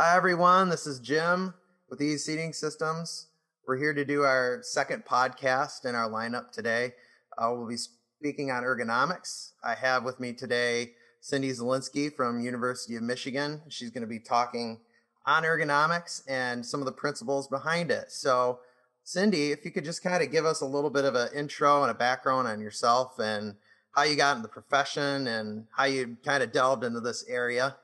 Hi, everyone. This is Jim with Ease Seating Systems. We're here to do our second podcast in our lineup today. Uh, we'll be speaking on ergonomics. I have with me today Cindy Zielinski from University of Michigan. She's going to be talking on ergonomics and some of the principles behind it. So, Cindy, if you could just kind of give us a little bit of an intro and a background on yourself and how you got into the profession and how you kind of delved into this area.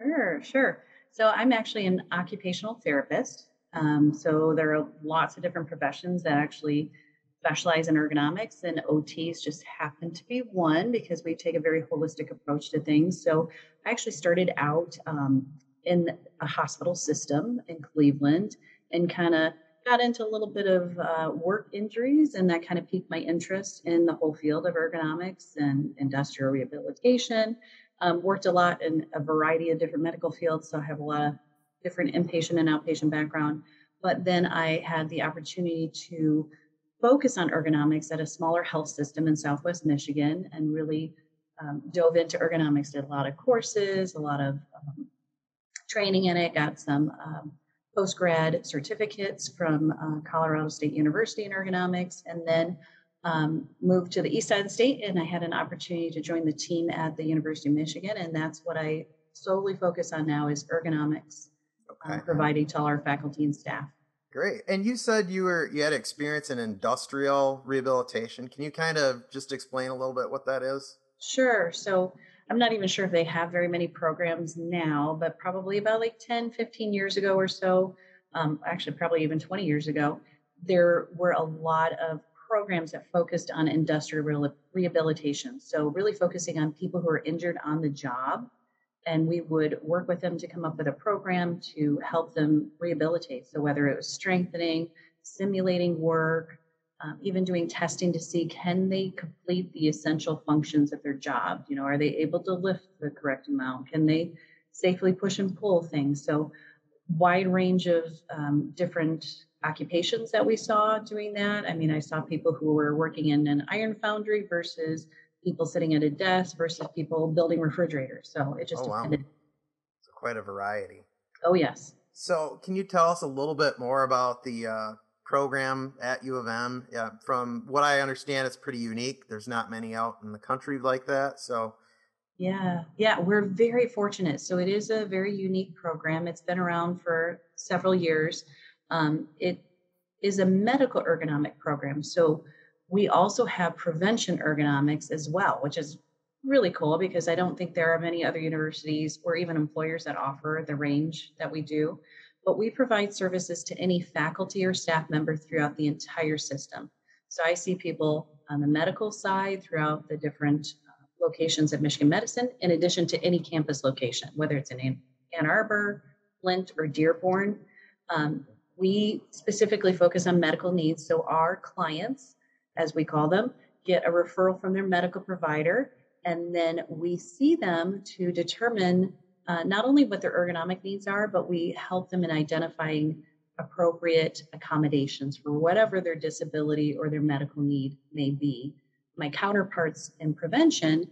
Sure, sure. So I'm actually an occupational therapist. Um, so there are lots of different professions that actually specialize in ergonomics, and OTs just happen to be one because we take a very holistic approach to things. So I actually started out um, in a hospital system in Cleveland and kind of got into a little bit of uh, work injuries, and that kind of piqued my interest in the whole field of ergonomics and industrial rehabilitation. Um, worked a lot in a variety of different medical fields, so I have a lot of different inpatient and outpatient background. But then I had the opportunity to focus on ergonomics at a smaller health system in Southwest Michigan and really um, dove into ergonomics, did a lot of courses, a lot of um, training in it, got some um, post grad certificates from uh, Colorado State University in ergonomics, and then um, moved to the east side of the state and I had an opportunity to join the team at the University of Michigan. And that's what I solely focus on now is ergonomics, uh, okay. uh, providing to all our faculty and staff. Great. And you said you were you had experience in industrial rehabilitation. Can you kind of just explain a little bit what that is? Sure. So I'm not even sure if they have very many programs now, but probably about like 10, 15 years ago or so, um, actually probably even 20 years ago, there were a lot of programs that focused on industrial rehabilitation. So, really focusing on people who are injured on the job. And we would work with them to come up with a program to help them rehabilitate. So, whether it was strengthening, simulating work, um, even doing testing to see can they complete the essential functions of their job? You know, are they able to lift the correct amount? Can they safely push and pull things? So, wide range of um, different occupations that we saw doing that. I mean, I saw people who were working in an iron foundry versus people sitting at a desk versus people building refrigerators. So it just oh, depended. Wow. So quite a variety. Oh, yes. So, can you tell us a little bit more about the uh, program at U of M? Yeah, from what I understand, it's pretty unique. There's not many out in the country like that. So, yeah, yeah, we're very fortunate. So, it is a very unique program. It's been around for several years. Um, it is a medical ergonomic program. So we also have prevention ergonomics as well, which is really cool because I don't think there are many other universities or even employers that offer the range that we do. But we provide services to any faculty or staff member throughout the entire system. So I see people on the medical side throughout the different locations at Michigan Medicine, in addition to any campus location, whether it's in Ann Arbor, Flint, or Dearborn. Um, we specifically focus on medical needs. So our clients, as we call them, get a referral from their medical provider, and then we see them to determine uh, not only what their ergonomic needs are, but we help them in identifying appropriate accommodations for whatever their disability or their medical need may be. My counterparts in prevention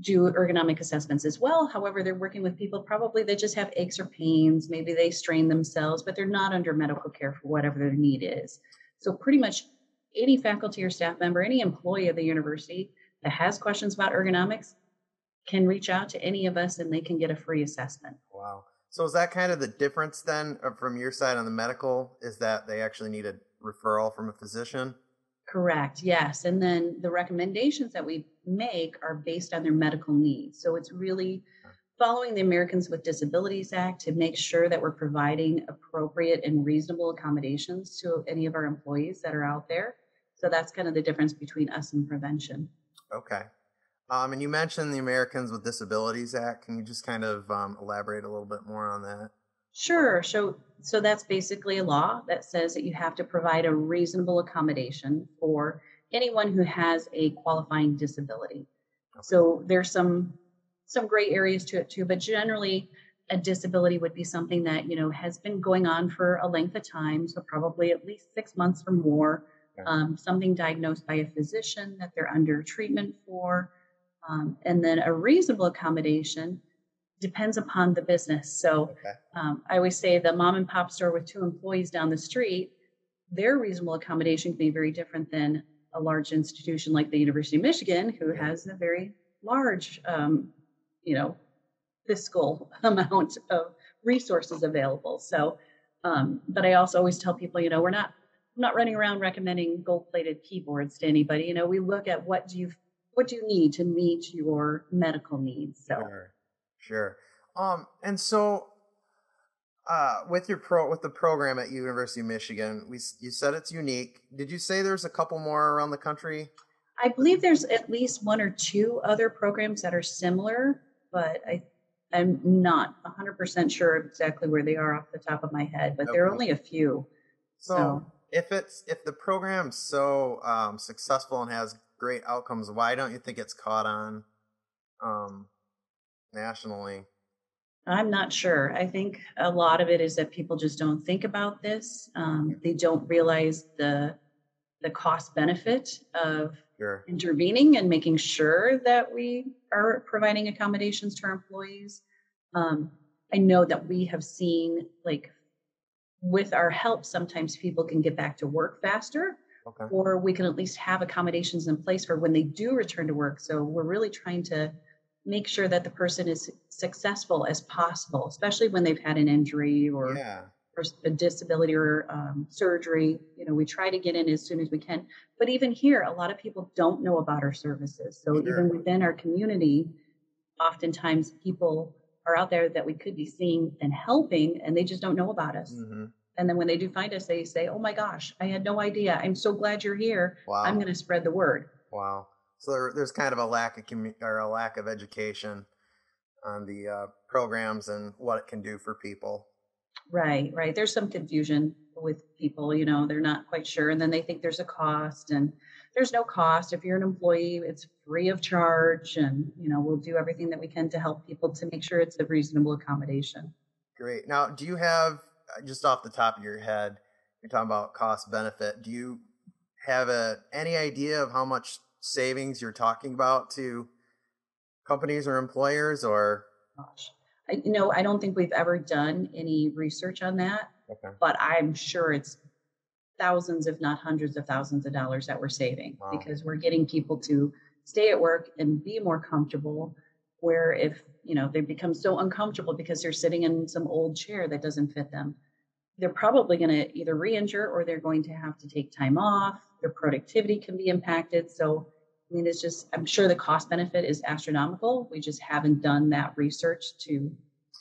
do ergonomic assessments as well. However, they're working with people probably that just have aches or pains. Maybe they strain themselves, but they're not under medical care for whatever their need is. So, pretty much any faculty or staff member, any employee of the university that has questions about ergonomics can reach out to any of us and they can get a free assessment. Wow. So, is that kind of the difference then uh, from your side on the medical? Is that they actually need a referral from a physician? Correct, yes. And then the recommendations that we make are based on their medical needs. So it's really following the Americans with Disabilities Act to make sure that we're providing appropriate and reasonable accommodations to any of our employees that are out there. So that's kind of the difference between us and prevention. Okay. Um, and you mentioned the Americans with Disabilities Act. Can you just kind of um, elaborate a little bit more on that? Sure. So, so that's basically a law that says that you have to provide a reasonable accommodation for anyone who has a qualifying disability. Okay. So there's some some gray areas to it too, but generally a disability would be something that you know has been going on for a length of time, so probably at least six months or more. Okay. Um, something diagnosed by a physician that they're under treatment for, um, and then a reasonable accommodation depends upon the business. So Okay. um, I always say the mom and pop store with two employees down the street, their reasonable accommodation can be very different than a large institution like the University of Michigan, who has a very large, um, you know, fiscal amount of resources available. So, um, but I also always tell people, you know, we're not I'm not running around recommending gold-plated keyboards to anybody. You know, we look at what do you what do you need to meet your medical needs. So. Sure. Sure. Um, and so, uh, with your pro with the program at University of Michigan, we you said it's unique. Did you say there's a couple more around the country? I believe there's at least one or two other programs that are similar, but I I'm not 100% sure exactly where they are off the top of my head, but there are only a few. So, So- if it's if the program's so um, successful and has great outcomes, why don't you think it's caught on um, nationally? I'm not sure. I think a lot of it is that people just don't think about this. Um, they don't realize the the cost benefit of Sure. intervening and making sure that we are providing accommodations to our employees. Um, I know that we have seen, like, with our help, sometimes people can get back to work faster, Okay. or we can at least have accommodations in place for when they do return to work. So we're really trying to make sure that the person is successful as possible, especially when they've had an injury or Yeah. or a disability or um, surgery. You know, we try to get in as soon as we can. But even here, a lot of people don't know about our services. So Sure. even within our community, oftentimes people are out there that we could be seeing and helping, and they just don't know about us. hmm And then when they do find us, they say, "Oh my gosh, I had no idea. I'm so glad you're here. Wow. I'm going to spread the word." Wow. So there, there's kind of a lack of commu- or a lack of education on the uh, programs and what it can do for people. Right, right. There's some confusion with people, you know, they're not quite sure. And then they think there's a cost, and there's no cost. If you're an employee, it's free of charge. And, you know, we'll do everything that we can to help people to make sure it's a reasonable accommodation. Great. Now, do you have uh, just off the top of your head? You're talking about cost benefit. Do you have a any idea of how much savings you're talking about to companies or employers? Or Gosh. I, you know, I don't think we've ever done any research on that, okay, but I'm sure it's thousands, if not hundreds of thousands of dollars that we're saving Wow. because we're getting people to stay at work and be more comfortable. Where if, you know, they become so uncomfortable because they're sitting in some old chair that doesn't fit them, they're probably going to either re injure or they're going to have to take time off. Their productivity can be impacted. So, I mean, it's just, I'm sure the cost benefit is astronomical. We just haven't done that research to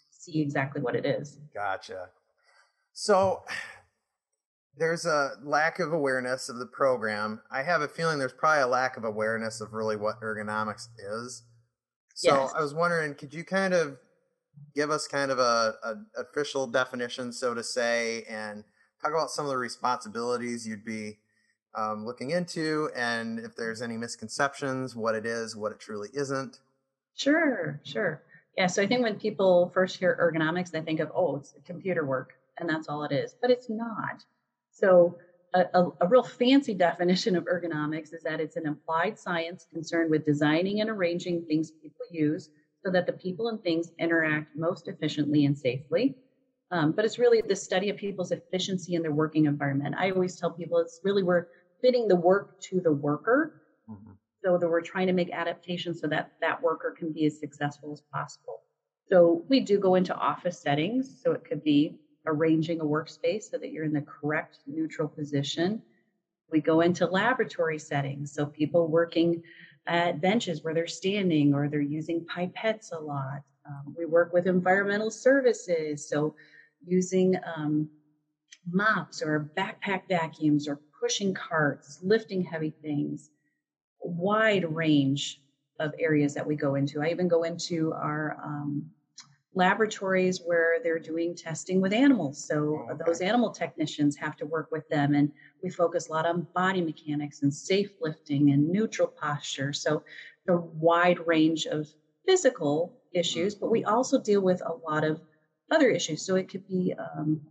see exactly what it is. gotcha. So there's a lack of awareness of the program. I have a feeling there's probably a lack of awareness of really what ergonomics is. So Yes. I was wondering, could you kind of give us kind of a, a official definition, so to say, and talk about some of the responsibilities you'd be um, looking into, and if there's any misconceptions, what it is, what it truly isn't. Sure, sure. Yeah, so I think when people first hear ergonomics, they think of, oh, it's computer work, and that's all it is. But it's not. So, a, a, a real fancy definition of ergonomics is that it's an applied science concerned with designing and arranging things people use so that the people and things interact most efficiently and safely. Um, but it's really the study of people's efficiency in their working environment. I always tell people it's really we're fitting the work to the worker so that we're trying to make adaptations so that that worker can be as successful as possible. So we do go into office settings. So it could be arranging a workspace so that you're in the correct neutral position. We go into laboratory settings. So people working at benches where they're standing or they're using pipettes a lot. Um, we work with environmental services. So using um, mops or backpack vacuums or pushing carts, lifting heavy things wide range of areas that we go into. I even go into our um, laboratories where they're doing testing with animals. So Oh, okay. those animal technicians have to work with them, and we focus a lot on body mechanics and safe lifting and neutral posture. So the wide range of physical issues, but we also deal with a lot of other issues. So it could be um,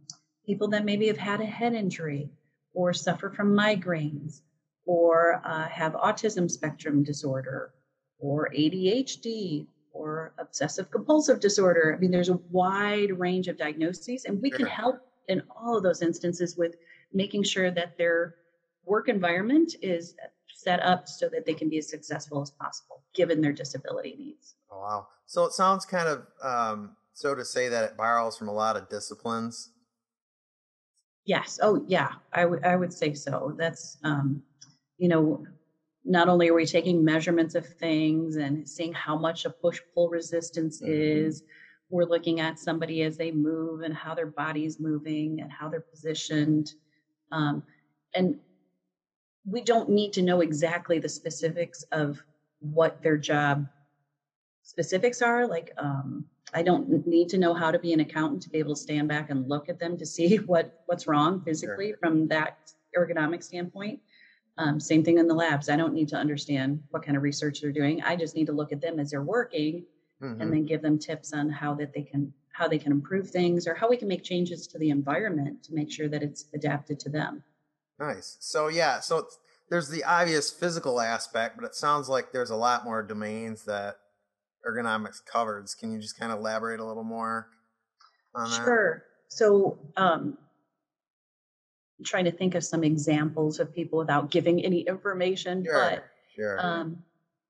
people that maybe have had a head injury or suffer from migraines or uh, have autism spectrum disorder or ADHD or obsessive compulsive disorder. I mean, there's a wide range of diagnoses, and we can help in all of those instances with making sure that their work environment is set up so that they can be as successful as possible given their disability needs. Oh, wow. So it sounds kind of um, so to say that it borrows from a lot of disciplines. Yes. Oh, yeah. I would I would say so. That's um, you know, not only are we taking measurements of things and seeing how much a push pull resistance mm-hmm. is, we're looking at somebody as they move and how their body's moving and how they're positioned. Um, and we don't need to know exactly the specifics of what their job specifics are. Like, um, I don't need to know how to be an accountant to be able to stand back and look at them to see what what's wrong physically sure. from that ergonomic standpoint. Um, same thing in the labs. I don't need to understand what kind of research they're doing. I just need to look at them as they're working, mm-hmm. and then give them tips on how that they can how they can improve things or how we can make changes to the environment to make sure that it's adapted to them. Nice. So yeah, so there's the obvious physical aspect, but it sounds like there's a lot more domains that ergonomics covers. Can you just kind of elaborate a little more on that? Sure. So um, trying to think of some examples of people without giving any information, sure, but sure. Um,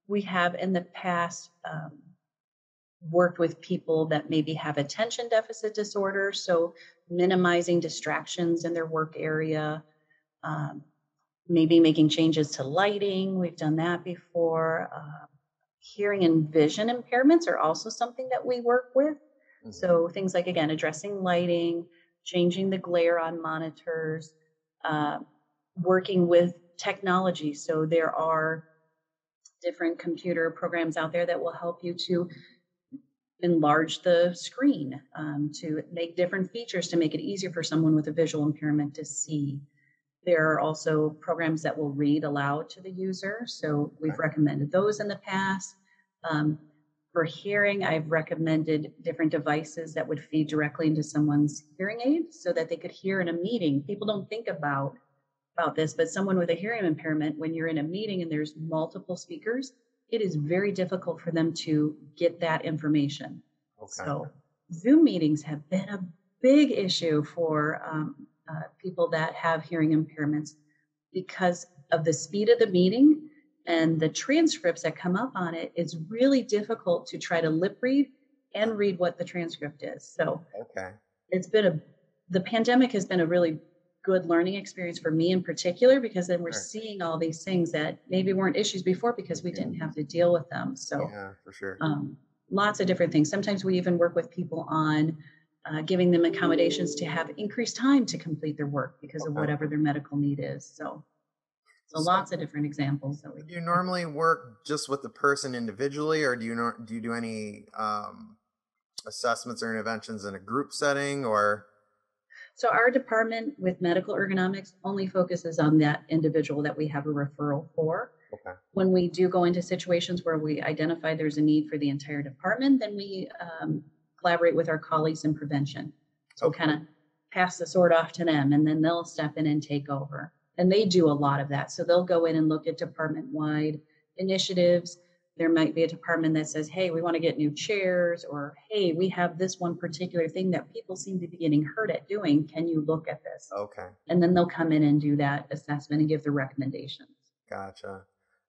we have in the past um, worked with people that maybe have attention deficit disorder, so minimizing distractions in their work area, um, maybe making changes to lighting. We've done that before. Uh, hearing and vision impairments are also something that we work with. Mm-hmm. So things like again addressing lighting, changing the glare on monitors, uh, working with technology. So there are different computer programs out there that will help you to enlarge the screen, um, to make different features to make it easier for someone with a visual impairment to see. There are also programs that will read aloud to the user. So we've recommended those in the past. Um, for hearing, I've recommended different devices that would feed directly into someone's hearing aid so that they could hear in a meeting. People don't think about about this, but someone with a hearing impairment, when you're in a meeting and there's multiple speakers, it is very difficult for them to get that information. Okay. So Zoom meetings have been a big issue for um, people that have hearing impairments because of the speed of the meeting and the transcripts that come up on it, it's really difficult to try to lip read and read what the transcript is. So okay. it's been a the pandemic has been a really good learning experience for me in particular because then we're seeing all these things that maybe weren't issues before because we didn't have to deal with them. So yeah, for sure. Um, lots of different things. Sometimes we even work with people on uh, giving them accommodations to have increased time to complete their work because of whatever their medical need is. So so, so lots of different examples that we. Do you normally work just with the person individually, or do you nor- do you do any um, assessments or interventions in a group setting, or? So our department with medical ergonomics only focuses on that individual that we have a referral for. Okay. When we do go into situations where we identify there's a need for the entire department, then we um, collaborate with our colleagues in prevention. So okay. kind of pass the sword off to them, and then they'll step in and take over and they do a lot of that. So they'll go in and look at department wide initiatives. There might be a department that says, hey, we want to get new chairs, or hey, we have this one particular thing that people seem to be getting hurt at doing. Can you look at this? Okay. And then they'll come in and do that assessment and give the recommendations. Gotcha.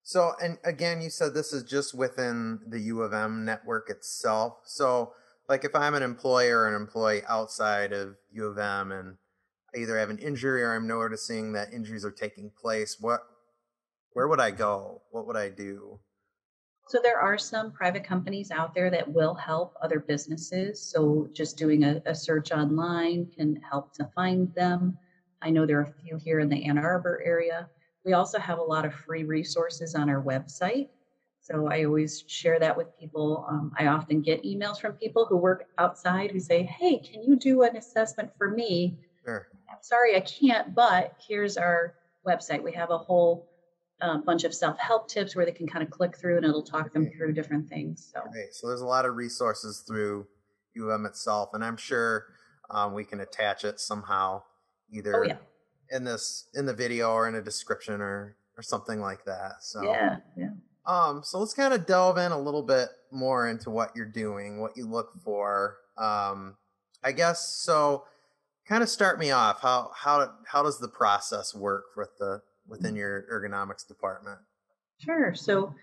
So, and again, you said this is just within the U of M network itself. So, like if I'm an employer or an employee outside of U of M and I either have an injury or I'm noticing that injuries are taking place, what where would I mm-hmm. go? What would I do? So there are some private companies out there that will help other businesses. So just doing a, a search online can help to find them. I know there are a few here in the Ann Arbor area. We also have a lot of free resources on our website. So I always share that with people. Um, I often get emails from people who work outside who say, Hey, can you do an assessment for me? Sure sorry, I can't, but here's our website. We have a whole uh, bunch of self help tips where they can kind of click through and it'll talk them through different things. So, okay. so there's a lot of resources through UM itself, and I'm sure um, we can attach it somehow, either oh, yeah. in this in the video or in a description or or something like that. So yeah, yeah. Um, so let's kind of delve in a little bit more into what you're doing, what you look for. Um, I guess so. Kind of start me off. How how how does the process work with the within your ergonomics department? Sure. So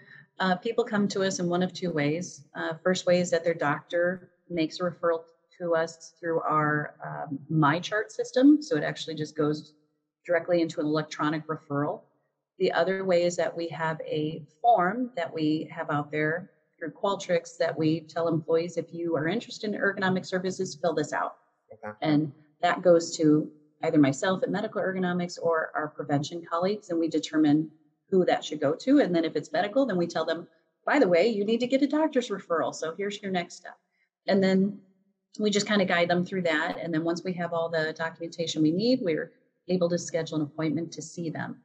uh, people come to us in one of two ways. Uh, first way is that their doctor makes a referral to us through our um, MyChart system. So it actually just goes directly into an electronic referral. The other way is that we have a form that we have out there through Qualtrics that we tell employees if you are interested in ergonomic services, fill this out. Okay. And that goes to either myself at Medical Ergonomics or our prevention colleagues, and we determine who that should go to. And then if it's medical, then we tell them, by the way, you need to get a doctor's referral. So here's your next step. And then we just kind of guide them through that. And then once we have all the documentation we need, we're able to schedule an appointment to see them.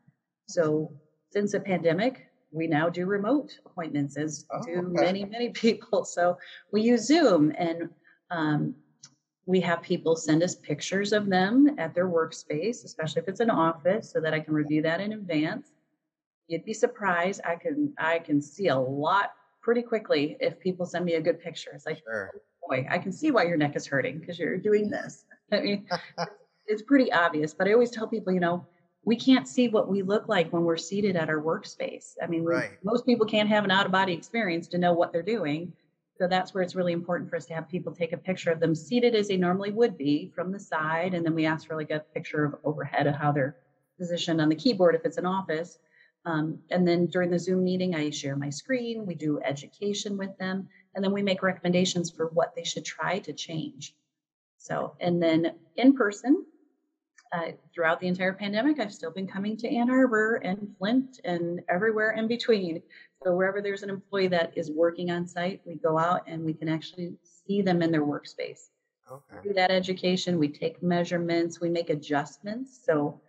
So since the pandemic, we now do remote appointments, as oh, do okay. many, many people. So we use Zoom and um, we have people send us pictures of them at their workspace, especially if it's an office, so that I can review that in advance you'd be surprised. I can I can see a lot pretty quickly if people send me a good picture. It's like, sure. boy, I can see why your neck is hurting because you're doing this. I mean, it's pretty obvious. But I always tell people, you know, we can't see what we look like when we're seated at our workspace. I mean, right. we, most people can't have an out of body experience to know what they're doing. So that's where it's really important for us to have people take a picture of them seated as they normally would be from the side. And then we ask for like a picture of overhead of how they're positioned on the keyboard if it's an office. Um, and then during the Zoom meeting, I share my screen, we do education with them, and then we make recommendations for what they should try to change. So, and then in person, uh, throughout the entire pandemic, I've still been coming to Ann Arbor and Flint and everywhere in between. So, wherever there's an employee that is working on site, we go out and we can actually see them in their workspace. Okay. Do that education, we take measurements, we make adjustments. So,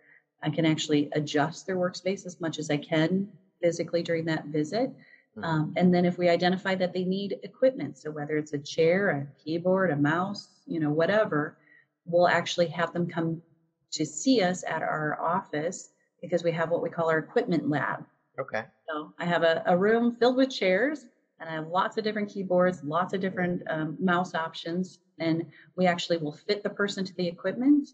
I can actually adjust their workspace as much as I can physically during that visit. Hmm. Um, and then if we identify that they need equipment, so whether it's a chair, a keyboard, a mouse, you know, whatever, we'll actually have them come to see us at our office because we have what we call our equipment lab. Okay. So I have a, a room filled with chairs and I have lots of different keyboards, lots of different um, mouse options. And we actually will fit the person to the equipment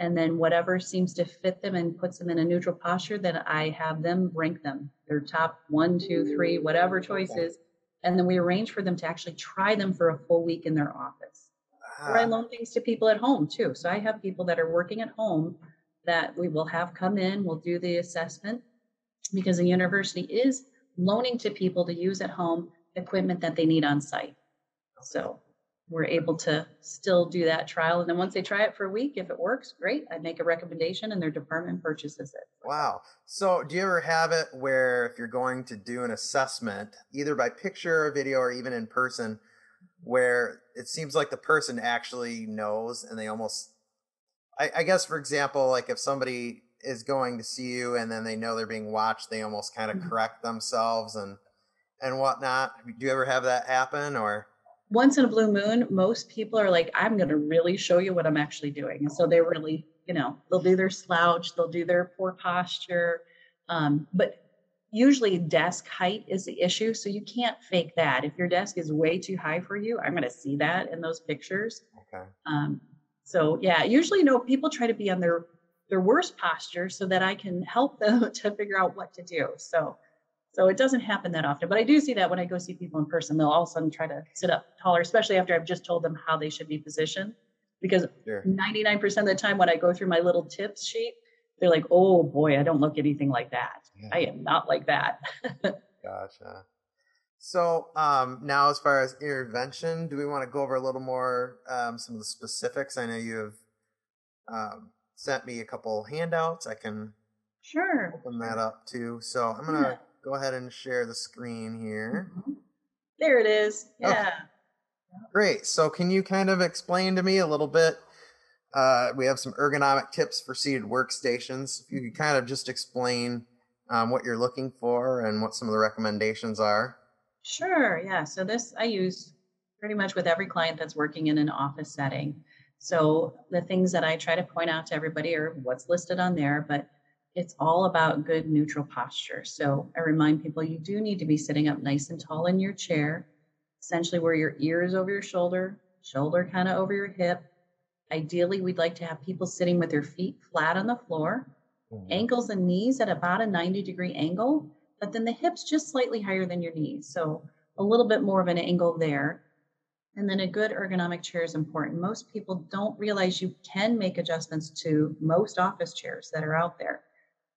and then whatever seems to fit them and puts them in a neutral posture, then I have them rank them, their top one, two, three, whatever choices. And then we arrange for them to actually try them for a full week in their office. Ah. Or I loan things to people at home too. So I have people that are working at home that we will have come in, we'll do the assessment because the university is loaning to people to use at home equipment that they need on site. So we're able to still do that trial. And then once they try it for a week, if it works, great. I make a recommendation and their department purchases it. Wow. So do you ever have it where if you're going to do an assessment, either by picture or video or even in person, where it seems like the person actually knows and they almost I, I guess for example, like if somebody is going to see you and then they know they're being watched, they almost kind of mm-hmm. correct themselves and and whatnot. Do you ever have that happen or once in a blue moon, most people are like, I'm going to really show you what I'm actually doing. And so they really, you know, they'll do their slouch, they'll do their poor posture. Um, but usually desk height is the issue. So you can't fake that. If your desk is way too high for you, I'm going to see that in those pictures. Okay. Um, so yeah, usually, you know, people try to be on their their worst posture so that I can help them to figure out what to do. So so it doesn't happen that often, but I do see that when I go see people in person, they'll all of a sudden try to sit up taller, especially after I've just told them how they should be positioned. Because sure. 99% of the time when I go through my little tips sheet, they're like, oh boy, I don't look anything like that. Yeah. I am not like that. gotcha. So um, now, as far as intervention, do we want to go over a little more um, some of the specifics? I know you have um, sent me a couple handouts. I can sure open that up too. So I'm gonna yeah go ahead and share the screen here. Mm-hmm. There it is. Yeah. Okay. Great. So, can you kind of explain to me a little bit? Uh, we have some ergonomic tips for seated workstations. If you could kind of just explain um, what you're looking for and what some of the recommendations are. Sure. Yeah. So, this I use pretty much with every client that's working in an office setting. So, the things that I try to point out to everybody are what's listed on there, but it's all about good neutral posture. So I remind people you do need to be sitting up nice and tall in your chair, essentially where your ear is over your shoulder, shoulder kind of over your hip. Ideally, we'd like to have people sitting with their feet flat on the floor, mm-hmm. ankles and knees at about a 90 degree angle, but then the hips just slightly higher than your knees. So a little bit more of an angle there. And then a good ergonomic chair is important. Most people don't realize you can make adjustments to most office chairs that are out there.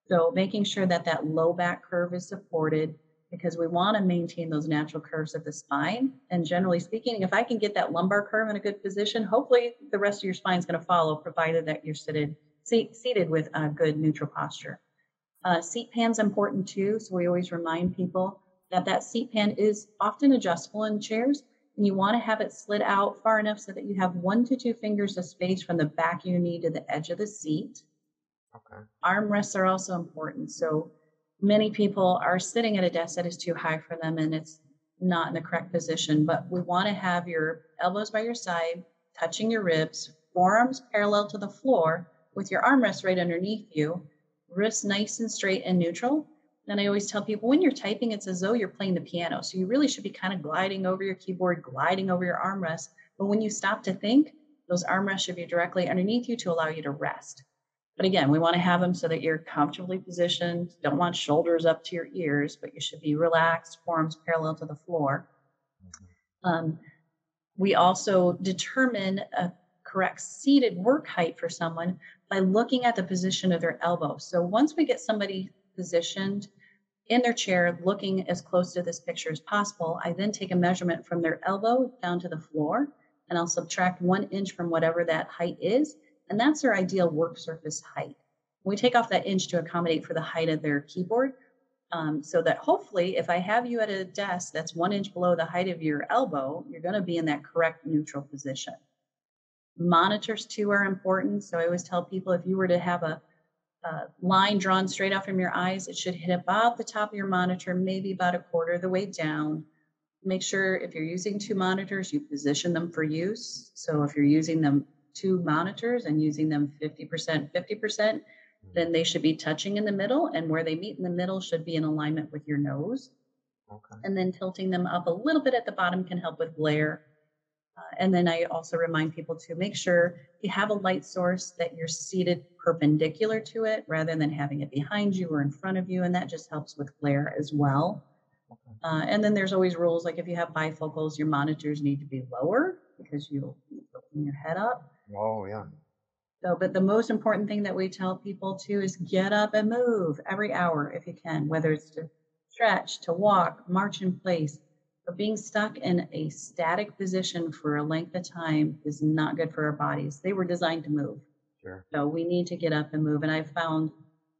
So making sure that that low back curve is supported because we want to maintain those natural curves of the spine. And generally speaking, if I can get that lumbar curve in a good position, hopefully the rest of your spine is going to follow, provided that you're seated seated with a good neutral posture. Uh, seat pan's are important too, so we always remind people that that seat pan is often adjustable in chairs, and you want to have it slid out far enough so that you have one to two fingers of space from the back of your knee to the edge of the seat. Okay. Armrests are also important. So many people are sitting at a desk that is too high for them and it's not in the correct position, but we want to have your elbows by your side, touching your ribs, forearms parallel to the floor with your armrest right underneath you, wrists nice and straight and neutral. And I always tell people when you're typing, it's as though you're playing the piano. So you really should be kind of gliding over your keyboard, gliding over your armrest. But when you stop to think, those armrests should be directly underneath you to allow you to rest. But again, we want to have them so that you're comfortably positioned. Don't want shoulders up to your ears, but you should be relaxed, forearms parallel to the floor. Mm-hmm. Um, we also determine a correct seated work height for someone by looking at the position of their elbow. So once we get somebody positioned in their chair, looking as close to this picture as possible, I then take a measurement from their elbow down to the floor, and I'll subtract one inch from whatever that height is and that's their ideal work surface height. We take off that inch to accommodate for the height of their keyboard. Um, so that hopefully, if I have you at a desk that's one inch below the height of your elbow, you're going to be in that correct neutral position. Monitors, too, are important. So I always tell people if you were to have a, a line drawn straight out from your eyes, it should hit about the top of your monitor, maybe about a quarter of the way down. Make sure if you're using two monitors, you position them for use. So if you're using them two monitors and using them 50%, 50%, then they should be touching in the middle. And where they meet in the middle should be in alignment with your nose. Okay. And then tilting them up a little bit at the bottom can help with glare. Uh, and then I also remind people to make sure you have a light source that you're seated perpendicular to it rather than having it behind you or in front of you. And that just helps with glare as well. Uh, and then there's always rules like if you have bifocals, your monitors need to be lower because you'll tilting your head up. Oh, yeah. So, but the most important thing that we tell people to is get up and move every hour if you can, whether it's to stretch, to walk, march in place. But being stuck in a static position for a length of time is not good for our bodies. They were designed to move. Sure. So we need to get up and move. And I've found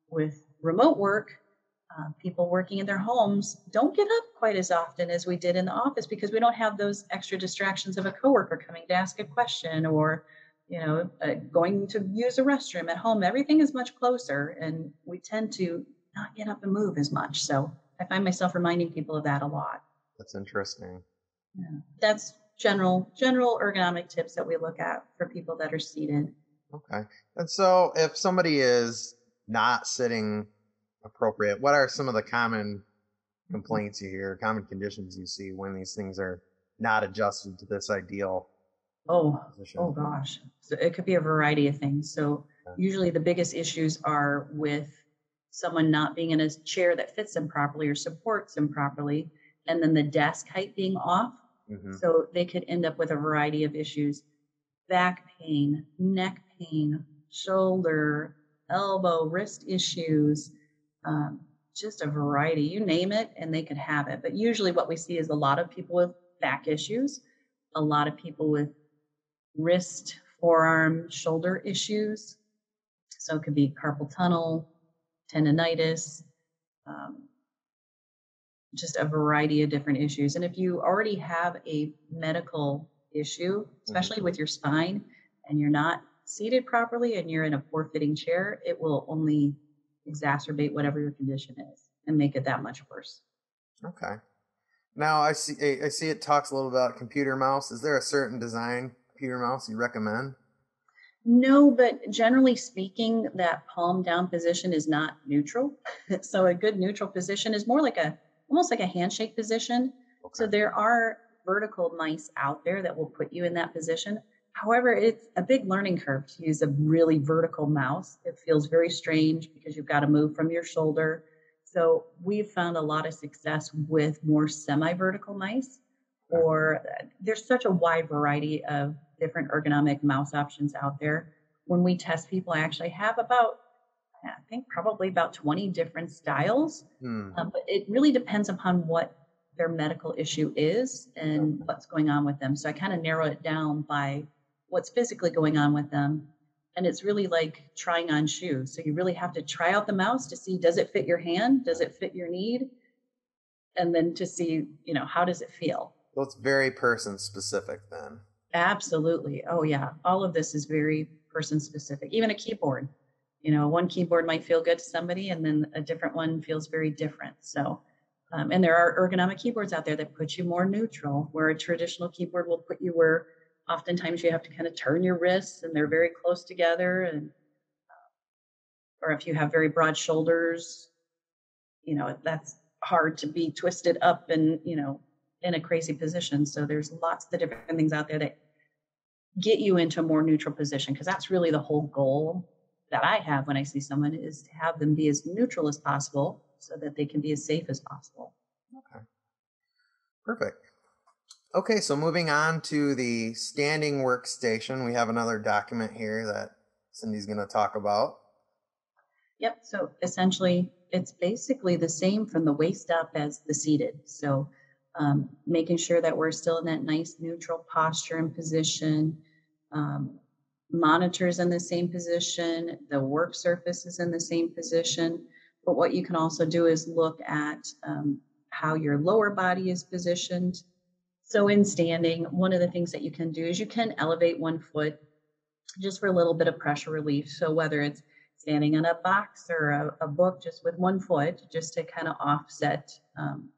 with remote work, uh, people working in their homes don't get up quite as often as we did in the office because we don't have those extra distractions of a coworker coming to ask a question or you know, uh, going to use a restroom at home, everything is much closer, and we tend to not get up and move as much. So I find myself reminding people of that a lot. That's interesting. Yeah. That's general general ergonomic tips that we look at for people that are seated. Okay. And so if somebody is not sitting appropriate, what are some of the common complaints you hear, common conditions you see when these things are not adjusted to this ideal Oh, position? oh gosh. So it could be a variety of things. So usually the biggest issues are with someone not being in a chair that fits them properly or supports them properly, and then the desk height being off. Mm-hmm. So they could end up with a variety of issues back pain, neck pain, shoulder, elbow, wrist issues, um, just a variety. You name it, and they could have it. But usually, what we see is a lot of people with back issues, a lot of people with wrist, forearm, shoulder issues. So it could be carpal tunnel, tendonitis, um, just a variety of different issues. And if you already have a medical issue, especially mm-hmm. with your spine, and you're not seated properly and you're in a poor fitting chair, it will only exacerbate whatever your condition is and make it that much worse. Okay. Now I see I see it talks a little about computer mouse. Is there a certain design computer mouse you recommend? No, but generally speaking, that palm down position is not neutral. so a good neutral position is more like a almost like a handshake position. Okay. So there are vertical mice out there that will put you in that position. However, it's a big learning curve to use a really vertical mouse. It feels very strange because you've got to move from your shoulder. So we've found a lot of success with more semi-vertical mice or uh, there's such a wide variety of different ergonomic mouse options out there. When we test people, I actually have about, I think probably about 20 different styles. Hmm. Um, but it really depends upon what their medical issue is and what's going on with them. So I kind of narrow it down by what's physically going on with them. And it's really like trying on shoes. So you really have to try out the mouse to see does it fit your hand? Does it fit your need? And then to see, you know, how does it feel? Well, it's very person specific then. Absolutely. Oh, yeah. All of this is very person specific. Even a keyboard. You know, one keyboard might feel good to somebody, and then a different one feels very different. So, um, and there are ergonomic keyboards out there that put you more neutral, where a traditional keyboard will put you where oftentimes you have to kind of turn your wrists and they're very close together. And, uh, or if you have very broad shoulders, you know, that's hard to be twisted up and, you know, in a crazy position. So there's lots of different things out there that get you into a more neutral position because that's really the whole goal that I have when I see someone is to have them be as neutral as possible so that they can be as safe as possible. Okay. Perfect. Okay, so moving on to the standing workstation, we have another document here that Cindy's going to talk about. Yep, so essentially it's basically the same from the waist up as the seated. So um, making sure that we're still in that nice neutral posture and position. Um, monitors in the same position, the work surface is in the same position. But what you can also do is look at um, how your lower body is positioned. So, in standing, one of the things that you can do is you can elevate one foot just for a little bit of pressure relief. So, whether it's standing on a box or a, a book just with one foot, just to kind of offset um,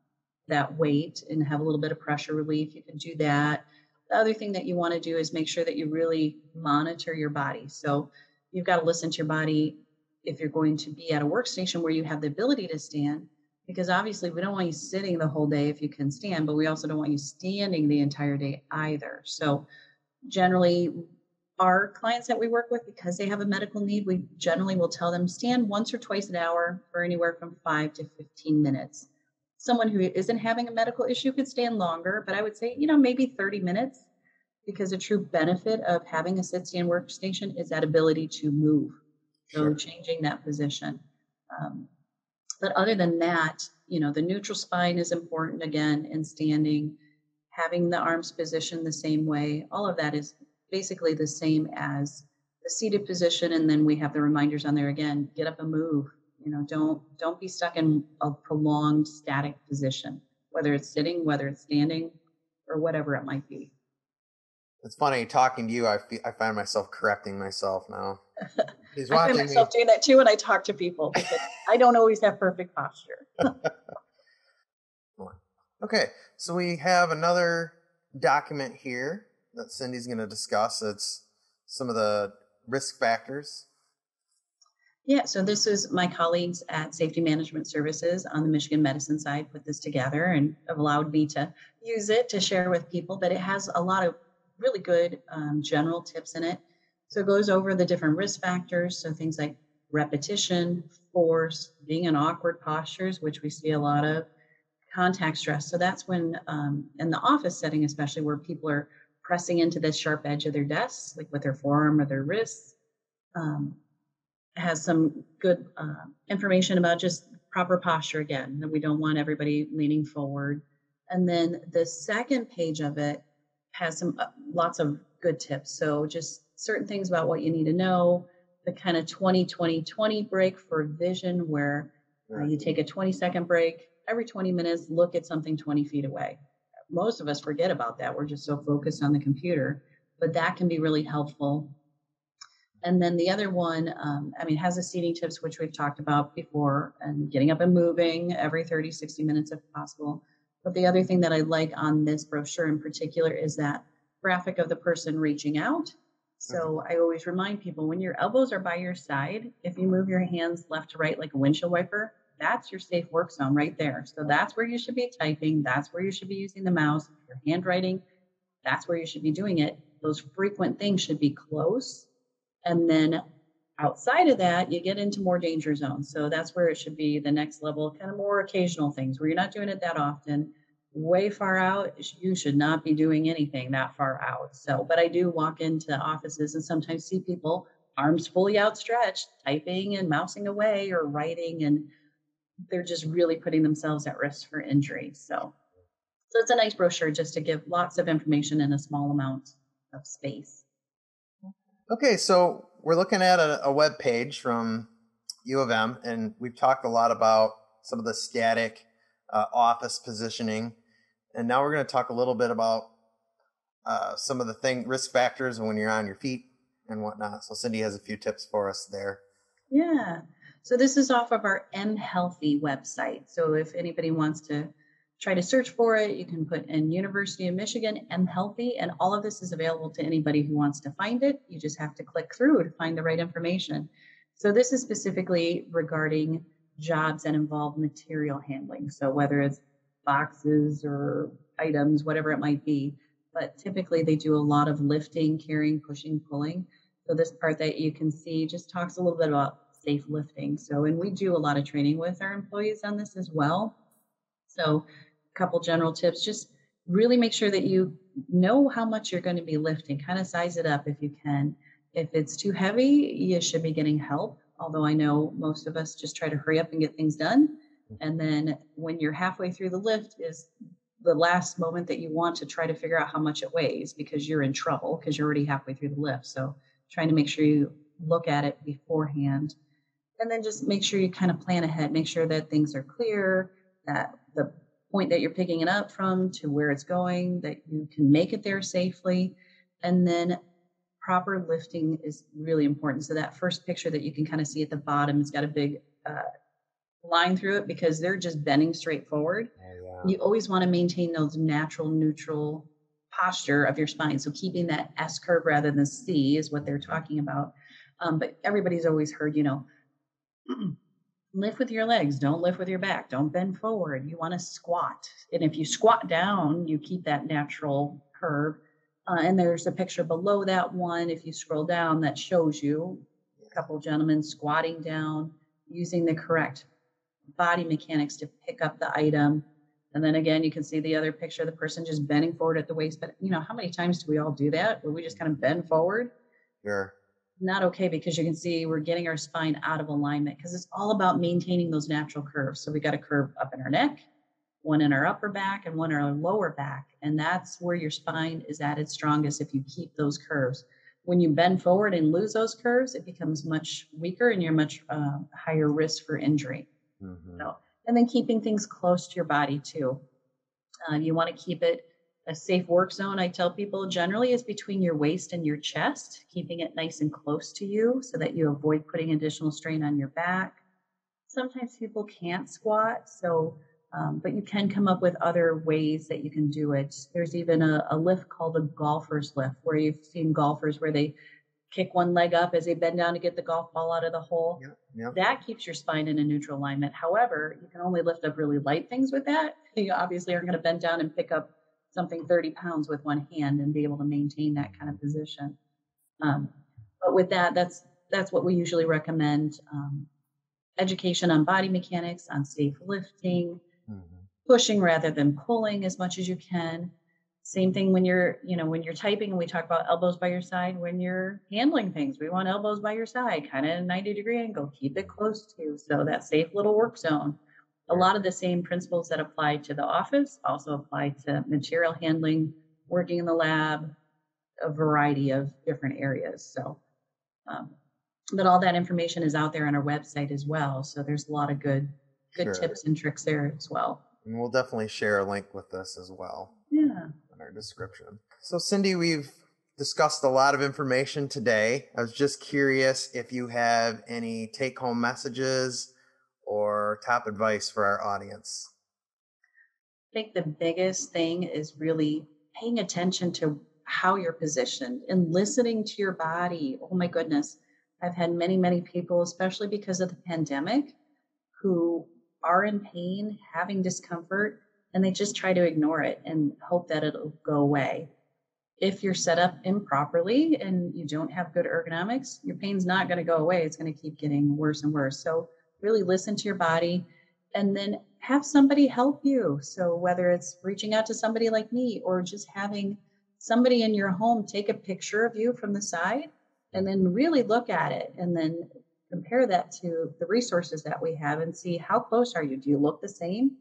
that weight and have a little bit of pressure relief, you can do that. The other thing that you want to do is make sure that you really monitor your body. So you've got to listen to your body if you're going to be at a workstation where you have the ability to stand, because obviously we don't want you sitting the whole day if you can stand, but we also don't want you standing the entire day either. So generally, our clients that we work with, because they have a medical need, we generally will tell them stand once or twice an hour for anywhere from five to 15 minutes someone who isn't having a medical issue could stand longer, but I would say, you know, maybe 30 minutes because a true benefit of having a sit stand workstation is that ability to move. So sure. changing that position. Um, but other than that, you know, the neutral spine is important again in standing, having the arms positioned the same way. All of that is basically the same as the seated position. And then we have the reminders on there again get up and move, you know, don't don't be stuck in a prolonged static position, whether it's sitting, whether it's standing, or whatever it might be. It's funny talking to you. I feel, I find myself correcting myself now. He's I find myself me. doing that too when I talk to people because I don't always have perfect posture. okay, so we have another document here that Cindy's going to discuss. It's some of the risk factors yeah, so this is my colleagues at Safety Management Services on the Michigan Medicine side put this together and allowed me to use it to share with people. But it has a lot of really good um, general tips in it. So it goes over the different risk factors. So things like repetition, force, being in awkward postures, which we see a lot of, contact stress. So that's when, um, in the office setting, especially where people are pressing into the sharp edge of their desks, like with their forearm or their wrists. Um, has some good uh, information about just proper posture again, that we don't want everybody leaning forward. And then the second page of it has some uh, lots of good tips. So just certain things about what you need to know, the kind of 20 20 20 break for vision, where uh, you take a 20 second break every 20 minutes, look at something 20 feet away. Most of us forget about that. We're just so focused on the computer, but that can be really helpful and then the other one, um, I mean, has the seating tips, which we've talked about before, and getting up and moving every 30, 60 minutes if possible. But the other thing that I like on this brochure in particular is that graphic of the person reaching out. So I always remind people when your elbows are by your side, if you move your hands left to right like a windshield wiper, that's your safe work zone right there. So that's where you should be typing. That's where you should be using the mouse. If you're handwriting, that's where you should be doing it. Those frequent things should be close. And then outside of that, you get into more danger zones. So that's where it should be the next level, kind of more occasional things where you're not doing it that often way far out, you should not be doing anything that far out. So, but I do walk into offices and sometimes see people arms fully outstretched, typing and mousing away or writing, and they're just really putting themselves at risk for injury. So, so it's a nice brochure just to give lots of information in a small amount of space. Okay, so we're looking at a, a web page from U of M, and we've talked a lot about some of the static uh, office positioning. And now we're going to talk a little bit about uh, some of the thing risk factors when you're on your feet and whatnot. So Cindy has a few tips for us there. Yeah. So this is off of our M Healthy website. So if anybody wants to try to search for it, you can put in University of Michigan M Healthy, and all of this is available to anybody who wants to find it. You just have to click through to find the right information. So this is specifically regarding jobs that involve material handling. So whether it's boxes or items, whatever it might be. But typically they do a lot of lifting, carrying, pushing, pulling. So this part that you can see just talks a little bit about safe lifting. So, and we do a lot of training with our employees on this as well. So couple general tips, just really make sure that you know how much you're going to be lifting, kind of size it up if you can. If it's too heavy, you should be getting help although I know most of us just try to hurry up and get things done. Mm-hmm. And then when you're halfway through the lift is the last moment that you want to try to figure out how much it weighs because you're in trouble because you're already halfway through the lift. So trying to make sure you look at it beforehand and then just make sure you kind of plan ahead, make sure that things are clear, that point that you're picking it up from to where it's going, that you can make it there safely. And then proper lifting is really important. So that first picture that you can kind of see at the bottom, it's got a big uh, line through it because they're just bending straight forward. Oh. You always want to maintain those natural, neutral posture of your spine. So keeping that S curve rather than C is what they're talking about. Um, but everybody's always heard, you know, lift with your legs, don't lift with your back, don't bend forward. You want to squat. And if you squat down, you keep that natural curve. Uh, and there's a picture below that one, if you scroll down, that shows you a couple gentlemen squatting down, using the correct body mechanics to pick up the item. And then again, you can see the other picture, the person just bending forward at the waist. But you know, how many times do we all do that? Where we just kind of bend forward? Sure. Not okay because you can see we're getting our spine out of alignment because it's all about maintaining those natural curves. So we got a curve up in our neck, one in our upper back and one in our lower back. And that's where your spine is at its strongest if you keep those curves. When you bend forward and lose those curves, it becomes much weaker and you're much uh, higher risk for injury. Mm-hmm. So, and then keeping things close to your body too. Uh, you want to keep it a safe work zone. I tell people generally is between your waist and your chest, keeping it nice and close to you so that you avoid putting additional strain on your back. Sometimes people can't squat, so um, but you can come up with other ways that you can do it. There's even a, a lift called a golfer's lift, where you've seen golfers where they kick one leg up as they bend down to get the golf ball out of the hole. Yep, yep. That keeps your spine in a neutral alignment. However, you can only lift up really light things with that. You obviously aren't going to bend down and pick up something 30 pounds with one hand and be able to maintain that kind of position. Um, but with that, that's that's what we usually recommend. Um, education on body mechanics, on safe lifting, pushing rather than pulling as much as you can. Same thing when you're, you know, when you're typing and we talk about elbows by your side when you're handling things. We want elbows by your side, kind of 90 degree angle, keep it close to you. So that safe little work zone. A lot of the same principles that apply to the office also apply to material handling, working in the lab, a variety of different areas. So, um, but all that information is out there on our website as well. So there's a lot of good, good sure. tips and tricks there as well. And we'll definitely share a link with this as well. Yeah. In our description. So, Cindy, we've discussed a lot of information today. I was just curious if you have any take home messages or top advice for our audience. I think the biggest thing is really paying attention to how you're positioned and listening to your body. Oh my goodness. I've had many, many people, especially because of the pandemic, who are in pain, having discomfort, and they just try to ignore it and hope that it'll go away. If you're set up improperly and you don't have good ergonomics, your pain's not going to go away. It's going to keep getting worse and worse. So, really listen to your body and then have somebody help you. So, whether it's reaching out to somebody like me or just having somebody in your home take a picture of you from the side and then really look at it and then compare that to the resources that we have and see how close are you? Do you look the same?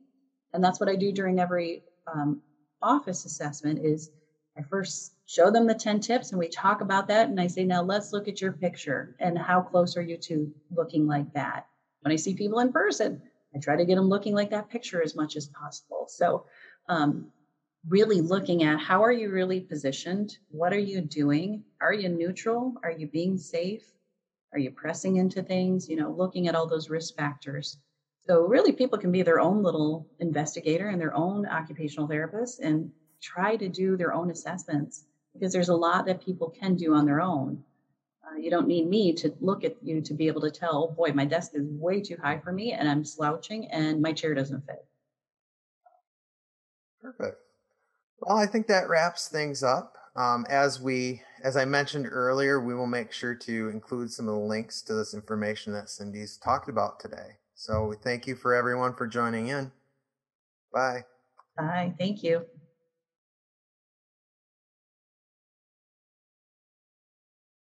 And that's what i do during every um, office assessment is i first show them the 10 tips and we talk about that and i say now let's look at your picture and how close are you to looking like that when i see people in person i try to get them looking like that picture as much as possible so um, really looking at how are you really positioned what are you doing are you neutral are you being safe are you pressing into things? You know, looking at all those risk factors. So really people can be their own little investigator and their own occupational therapist and try to do their own assessments because there's a lot that people can do on their own. Uh, you don't need me to look at you to be able to tell, boy, my desk is way too high for me and I'm slouching and my chair doesn't fit. Perfect. Well, I think that wraps things up. Um, as we, as I mentioned earlier, we will make sure to include some of the links to this information that Cindy's talked about today. So we thank you for everyone for joining in. Bye. Bye. Thank you.